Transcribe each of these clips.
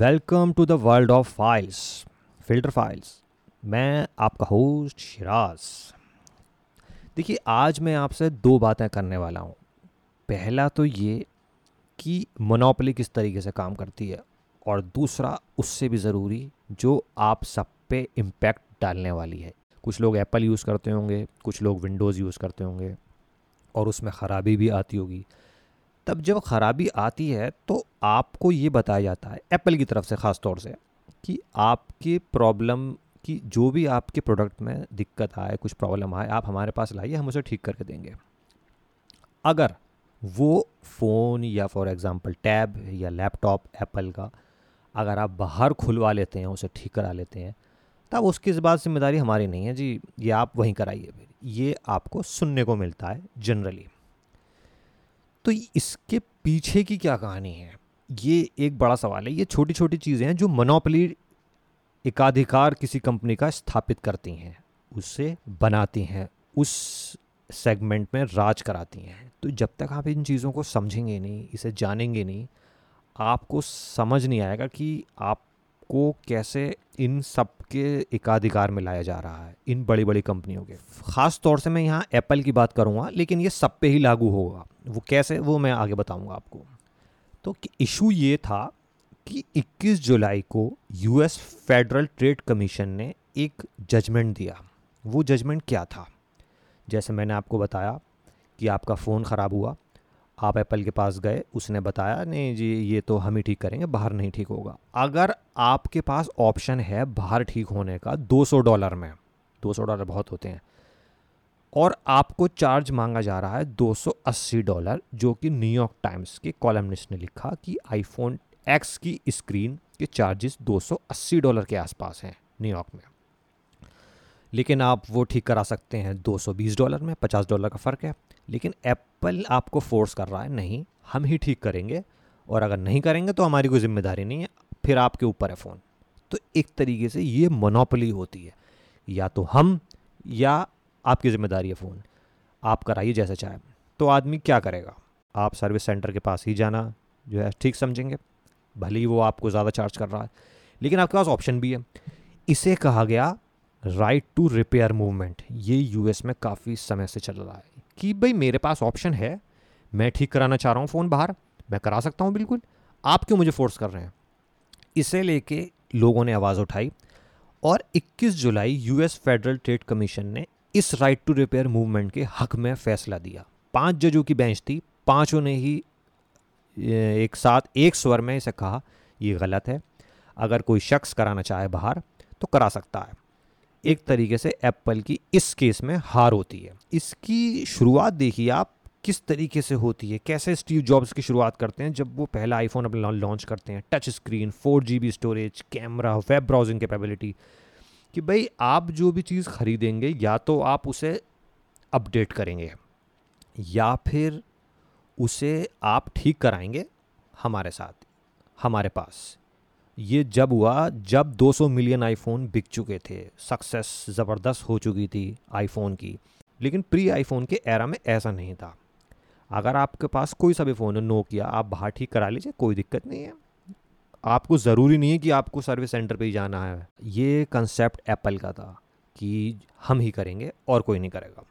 Welcome to the world of files filter files मैं आपका host Siraj देखिए, आज मैं आपसे दो बातें करने वाला हूँ। पहला तो ये कि मोनोपली किस तरीके से काम करती है और दूसरा उससे भी ज़रूरी जो आप सब पे इम्पैक्ट डालने वाली है। कुछ लोग एप्पल यूज़ करते होंगे, कुछ लोग विंडोज़ यूज़ करते होंगे और उसमें ख़राबी भी आती होगी। तब जब ख़राबी आती है तो आपको ये बताया जाता है एप्पल की तरफ़ से ख़ास तौर से, कि आपके प्रॉब्लम की जो भी आपके प्रोडक्ट में दिक्कत आए, कुछ प्रॉब्लम आए, आप हमारे पास लाइए, हम उसे ठीक करके देंगे। अगर वो फ़ोन या फॉर एग्ज़ाम्पल टैब या लैपटॉप एप्पल का, अगर आप बाहर खुलवा लेते हैं, उसे ठीक करा लेते हैं, तब उसकी इस बात ज़िम्मेदारी हमारी नहीं है, जी, ये आप वहीं कराइए फिर। ये आपको सुनने को मिलता है जनरली तो इसके पीछे की क्या कहानी है? ये एक बड़ा सवाल है। ये छोटी छोटी चीज़ें हैं जो मनोपली एकाधिकार किसी कंपनी का स्थापित करती हैं उससे बनाती हैं, उस सेगमेंट में राज कराती हैं। तो जब तक आप इन चीज़ों को समझेंगे नहीं, इसे जानेंगे नहीं, आपको समझ नहीं आएगा कि आपको कैसे इन सब के एकाधिकार में लाया जा रहा है, इन बड़ी बड़ी कंपनियों के। ख़ास तौर से मैं यहाँ एप्पल की बात करूँगा, लेकिन ये सब पे ही लागू होगा। वो कैसे, वो मैं आगे बताऊँगा आपको। तो इशू ये था कि 21 जुलाई को यूएस फेडरल ट्रेड कमीशन ने एक जजमेंट दिया। वो जजमेंट क्या था? जैसे मैंने आपको बताया कि आपका फ़ोन ख़राब हुआ, आप एप्पल के पास गए, उसने बताया, नहीं जी, ये तो हम ही ठीक करेंगे, बाहर नहीं ठीक होगा। अगर आपके पास ऑप्शन है बाहर ठीक होने का 200 डॉलर में 200 डॉलर बहुत होते हैं। और आपको चार्ज मांगा जा रहा है 280 डॉलर जो कि न्यूयॉर्क टाइम्स के कॉलमनिस्ट ने लिखा कि आईफोन एक्स की स्क्रीन के चार्जेस 280 डॉलर के आसपास हैं न्यूयॉर्क में। लेकिन आप वो ठीक करा सकते हैं 220 डॉलर में 50 डॉलर का फ़र्क है। लेकिन एप्पल आपको फोर्स कर रहा है, नहीं, हम ही ठीक करेंगे और अगर नहीं करेंगे तो हमारी कोई ज़िम्मेदारी नहीं है, फिर आपके ऊपर है फ़ोन तो एक तरीके से ये मोनोपली होती है। या तो हम या आपकी ज़िम्मेदारी है फ़ोन। आप कराइए जैसे चाहे। तो आदमी क्या करेगा? आप सर्विस सेंटर के पास ही जाना, जो है, ठीक समझेंगे। भले ही वो आपको ज़्यादा चार्ज कर रहा है। लेकिन आपके पास ऑप्शन भी है। इसे कहा गया राइट टू रिपेयर मूवमेंट ये यूएस में काफ़ी समय से चल रहा है कि भाई मेरे पास ऑप्शन है। मैं ठीक कराना चाह रहा हूँ फ़ोन बाहर। मैं करा सकता हूँ बिल्कुल। आप क्यों मुझे फोर्स कर रहे हैं? इसे लेके लोगों ने आवाज़ उठाई और 21 जुलाई यूएस फेडरल ट्रेड कमीशन ने इस राइट टू रिपेयर मूवमेंट के हक में फैसला दिया। पाँच जजों की बेंच थी। पाँचों ने ही एक साथ, एक स्वर में इसे कहा, ये गलत है। अगर कोई शख्स कराना चाहे बाहर तो करा सकता है। एक तरीके से एप्पल की इस केस में हार होती है। इसकी शुरुआत देखिए आप, किस तरीके से होती है? कैसे स्टीव जॉब्स की शुरुआत करते हैं जब वो पहला आईफोन अपना लॉन्च करते हैं? Touch screen four G storage camera web browsing capability कि भाई आप जो भी चीज़ ख़रीदेंगे, या तो आप उसे अपडेट करेंगे, या फिर उसे आप ठीक कराएँगे हमारे साथ, हमारे पास। ये जब हुआ, जब 200 मिलियन आईफोन बिक चुके थे सक्सेस ज़बरदस्त हो चुकी थी आईफोन की। लेकिन प्री आईफोन के एरा में ऐसा नहीं था। अगर आपके पास कोई सा भी फ़ोन है नोकिया आप बाहर ठीक करा लीजिए, कोई दिक्कत नहीं है। आपको ज़रूरी नहीं है कि आपको सर्विस सेंटर पे ही जाना है। ये कंसेप्ट एप्पल का था कि हम ही करेंगे और कोई नहीं करेगा।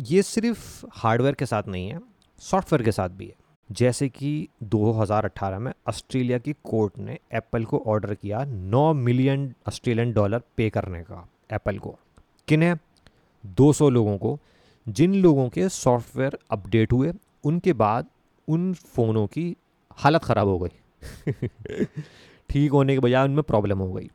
ये सिर्फ़ हार्डवेयर के साथ नहीं है सॉफ्टवेयर के साथ भी है। जैसे कि 2018 में ऑस्ट्रेलिया की कोर्ट ने एप्पल को ऑर्डर किया 9 मिलियन ऑस्ट्रेलियन डॉलर पे करने का एप्पल को। किन्हें? 200 लोगों को। जिन लोगों के सॉफ्टवेयर अपडेट हुए, उनके बाद उन फ़ोनों की हालत ख़राब हो गई। ठीक होने के बजाय उनमें प्रॉब्लम हो गई।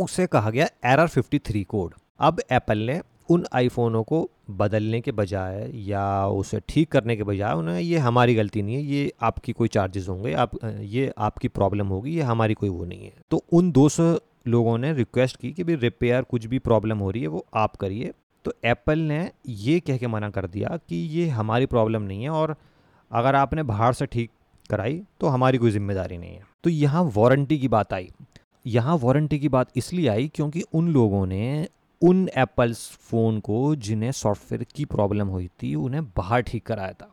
उसे कहा गया एरर 53 कोड अब एप्पल ने उन आईफोनों को बदलने के बजाय या उसे ठीक करने के बजाय उन्हें ये हमारी गलती नहीं है, ये आपकी कोई चार्जेस होंगे, आप, ये आपकी प्रॉब्लम होगी, ये हमारी कोई वो नहीं है। तो उन 200 लोगों ने रिक्वेस्ट की कि भाई रिपेयर कुछ भी प्रॉब्लम हो रही है, वो आप करिए। तो एप्पल ने ये कह के मना कर दिया कि ये हमारी प्रॉब्लम नहीं है और अगर आपने बाहर से ठीक कराई तो हमारी कोई ज़िम्मेदारी नहीं है। तो यहाँ वारंटी की बात आई। यहाँ वारंटी की बात इसलिए आई क्योंकि उन लोगों ने उन एप्पल्स फ़ोन को जिन्हें सॉफ्टवेयर की प्रॉब्लम हुई थी, उन्हें बाहर ठीक कराया था।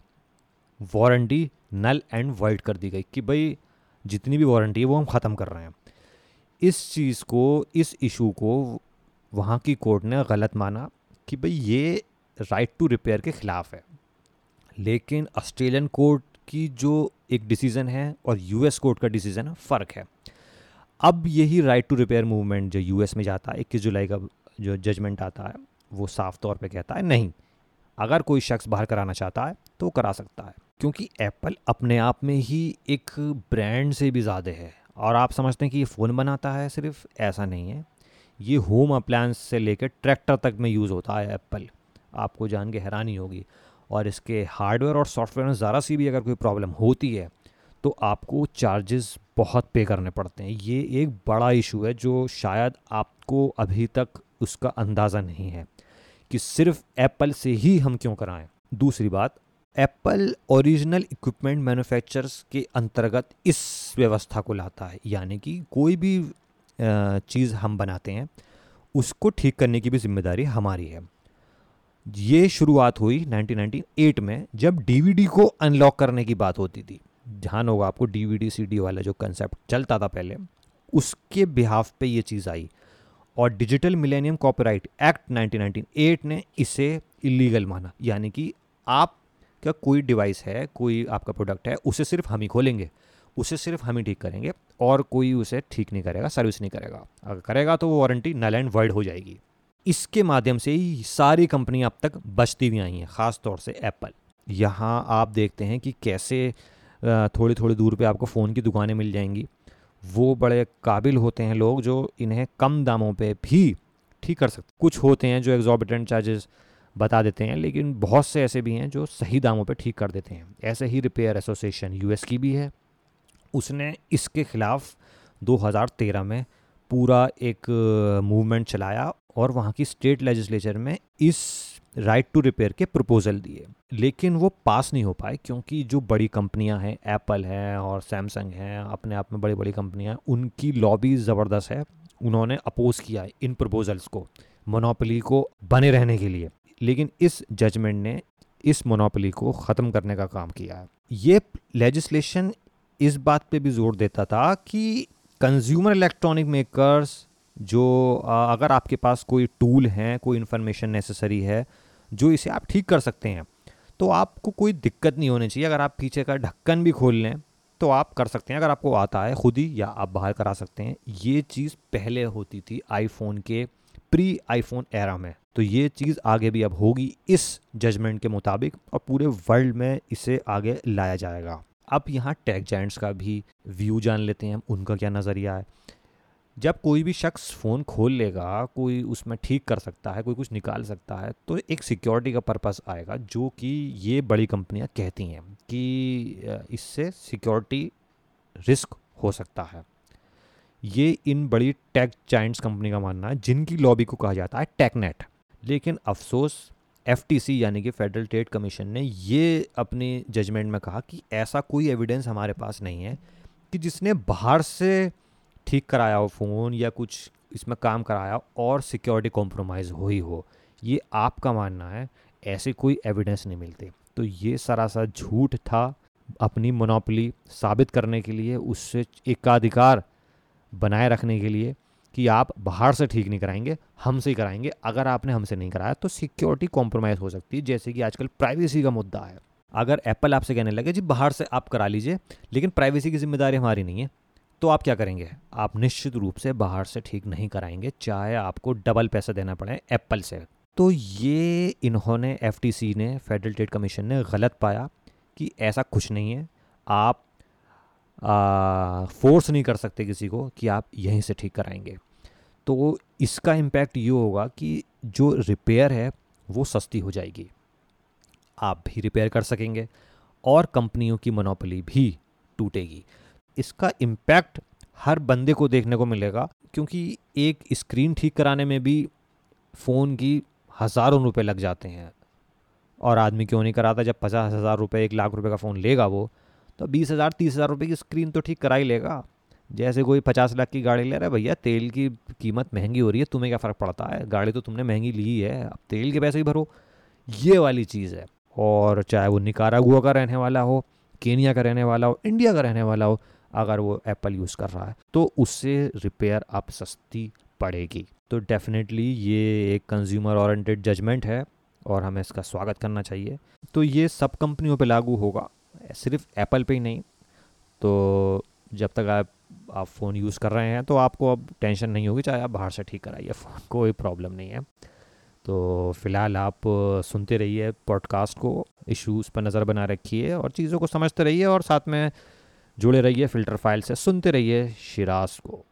वारंटी नल एंड वाइड कर दी गई कि भाई, जितनी भी वारंटी है वो हम ख़त्म कर रहे हैं। इस चीज़ को, इस इशू को वहाँ की कोर्ट ने गलत माना कि भाई ये राइट टू रिपेयर के ख़िलाफ़ है। लेकिन ऑस्ट्रेलियन कोर्ट की जो एक डिसीज़न है और यूएस कोर्ट का डिसीज़न है, फ़र्क है। अब यही राइट टू रिपेयर मूवमेंट जो यूएस में जाता है, इक्कीस जुलाई का जो जजमेंट आता है, वो साफ़ तौर पे कहता है, नहीं, अगर कोई शख्स बाहर कराना चाहता है तो करा सकता है। क्योंकि एप्पल अपने आप में ही एक ब्रांड से भी ज़्यादा है और आप समझते हैं कि ये फ़ोन बनाता है, सिर्फ़ ऐसा नहीं है। ये होम अप्लायंस से लेकर ट्रैक्टर तक में यूज़ होता है एप्पल आपको जान के हैरानी होगी। और इसके हार्डवेयर और सॉफ्टवेयर में ज़रा सी भी अगर कोई प्रॉब्लम होती है तो आपको चार्जेस बहुत पे करने पड़ते हैं। ये एक बड़ा इशू है जो शायद आपको अभी तक उसका अंदाज़ा नहीं है कि सिर्फ़ एप्पल से ही हम क्यों कराएँ। दूसरी बात एप्पल ओरिजिनल इक्विपमेंट मैन्युफैक्चरर्स के अंतर्गत इस व्यवस्था को लाता है, यानी कि कोई भी चीज़ हम बनाते हैं, उसको ठीक करने की भी ज़िम्मेदारी हमारी है। ये शुरुआत हुई 1998 में, जब डीवीडी को अनलॉक करने की बात होती थी। ध्यान होगा आपको डीवीडी सीडी वाला जो कंसेप्ट चलता था पहले, उसके बिहाफ पे ये चीज़ आई। और डिजिटल मिलेनियम कॉपीराइट एक्ट 1998 ने इसे इलीगल माना। यानी कि आप का कोई डिवाइस है, कोई आपका प्रोडक्ट है, उसे सिर्फ़ हम ही खोलेंगे, उसे सिर्फ़ हम ही ठीक करेंगे, और कोई उसे ठीक नहीं करेगा सर्विस नहीं करेगा। अगर करेगा तो वो वारंटी नल एंड वर्ड हो जाएगी। इसके माध्यम से ही सारी कंपनियाँ अब तक बचती हुई आई हैं ख़ास तौर से एप्पल यहाँ आप देखते हैं कि कैसे थोड़ी थोड़ी दूर पे आपको फ़ोन की दुकानें मिल जाएँगी। वो बड़े काबिल होते हैं लोग जो इन्हें कम दामों पे भी ठीक कर सकते कुछ होते हैं जो एग्जॉर्बिटेंट चार्जेस बता देते हैं, लेकिन बहुत से ऐसे भी हैं जो सही दामों पे ठीक कर देते हैं। ऐसे ही रिपेयर एसोसिएशन यूएस की भी है। उसने इसके ख़िलाफ़ 2013 में पूरा एक मूवमेंट चलाया और वहाँ की स्टेट लेजिस्लेचर में इस राइट टू रिपेयर के प्रपोज़ल दिए। लेकिन वो पास नहीं हो पाए क्योंकि जो बड़ी कंपनियाँ हैं एप्पल हैं और सैमसंग हैं, अपने आप में बड़ी बड़ी कंपनियाँ हैं उनकी लॉबी ज़बरदस्त है। उन्होंने अपोज़ किया है इन प्रपोजल्स को मोनोपली को बने रहने के लिए। लेकिन इस जजमेंट ने इस मोनोपली को ख़त्म करने का काम किया है। ये लेजिस्लेशन इस बात पे भी ज़ोर देता था कि कंज्यूमर इलेक्ट्रॉनिक मेकर्स जो अगर आपके पास कोई टूल है, कोई इन्फॉर्मेशन नेसेसरी है, जो इसे आप ठीक कर सकते हैं तो आपको कोई दिक्कत नहीं होनी चाहिए। अगर आप पीछे का ढक्कन भी खोल लें तो आप कर सकते हैं। अगर आपको आता है खुद ही, या आप बाहर करा सकते हैं, ये चीज़ पहले होती थी आईफोन के प्री आईफोन एरा में। तो ये चीज़ आगे भी अब होगी इस जजमेंट के मुताबिक, और पूरे वर्ल्ड में इसे आगे लाया जाएगा। अब यहाँ टेक जाइंट्स का भी व्यू जान लेते हैं। हम उनका क्या नज़रिया है? जब कोई भी शख्स फ़ोन खोल लेगा, कोई उसमें ठीक कर सकता है, कोई कुछ निकाल सकता है तो एक सिक्योरिटी का पर्पस आएगा, जो कि ये बड़ी कंपनियाँ कहती हैं कि इससे सिक्योरिटी रिस्क हो सकता है। ये इन बड़ी टेक जाइंट्स कंपनी का मानना है, जिनकी लॉबी को कहा जाता है टेकनेट लेकिन अफसोस एफटीसी यानी कि फेडरल ट्रेड कमीशन ने ये अपनी जजमेंट में कहा कि ऐसा कोई एविडेंस हमारे पास नहीं है कि जिसने बाहर से ठीक कराया हो फ़ोन या कुछ इसमें काम कराया और सिक्योरिटी कॉम्प्रोमाइज़ हुई हो, ये आपका मानना है, ऐसे कोई एविडेंस नहीं मिलते। तो ये सरासर झूठ था अपनी मोनोपली साबित करने के लिए, उससे एकाधिकार बनाए रखने के लिए कि आप बाहर से ठीक नहीं कराएँगे, हमसे ही कराएँगे। अगर आपने हमसे नहीं कराया तो सिक्योरिटी कॉम्प्रोमाइज़ हो सकती है, जैसे कि आजकल प्राइवेसी का मुद्दा है। अगर एप्पल आपसे कहने लगे, जी, बाहर से आप करा लीजिए, लेकिन प्राइवेसी की ज़िम्मेदारी हमारी नहीं है। तो आप क्या करेंगे? आप निश्चित रूप से बाहर से ठीक नहीं कराएँगे चाहे आपको डबल पैसा देना पड़े एप्पल से। तो ये इन्होंने एफटीसी ने फेडरल ट्रेड कमीशन ने गलत पाया कि ऐसा कुछ नहीं है। आप आ, फोर्स नहीं कर सकते किसी को कि आप यहीं से ठीक कराएँगे। तो इसका इम्पैक्ट ये होगा कि जो रिपेयर है वो सस्ती हो जाएगी। आप भी रिपेयर कर सकेंगे और कंपनियों की मोनोपली भी टूटेगी। इसका इम्पैक्ट हर बंदे को देखने को मिलेगा, क्योंकि एक स्क्रीन ठीक कराने में भी फ़ोन की हज़ारों रुपए लग जाते हैं। और आदमी क्यों नहीं कराता? जब पचास हज़ार रुपये एक लाख रुपए का फ़ोन लेगा वो तो बीस हज़ार, तीस हज़ार रुपये की स्क्रीन तो ठीक करा ही लेगा। जैसे कोई पचास लाख की गाड़ी ले रहा है, भैया, तेल की कीमत महँगी हो रही है, तुम्हें क्या फ़र्क पड़ता है? गाड़ी तो तुमने महँगी ली है, अब तेल के पैसे ही भरो। ये वाली चीज़ है। और चाहे वो निकारागुआ का रहने वाला हो, केनिया का रहने वाला हो, इंडिया का रहने वाला हो अगर वो एप्पल यूज़ कर रहा है तो उससे रिपेयर आप सस्ती पड़ेगी। तो डेफिनेटली ये एक कंज्यूमर ओरिएंटेड जजमेंट है और हमें इसका स्वागत करना चाहिए। तो ये सब कंपनियों पे लागू होगा, सिर्फ़ एप्पल पे ही नहीं। तो जब तक आप आप फ़ोन यूज़ कर रहे हैं तो आपको अब टेंशन नहीं होगी, चाहे आप बाहर से ठीक कराइए फ़ोन कोई प्रॉब्लम नहीं है। तो फ़िलहाल आप सुनते रहिए पॉडकास्ट को इश्यूज़ पर नज़र बना रखिए और चीज़ों को समझते रहिए और साथ में जुड़े रहिए फ़िल्टर फ़ाइल से सुनते रहिए शिराज को।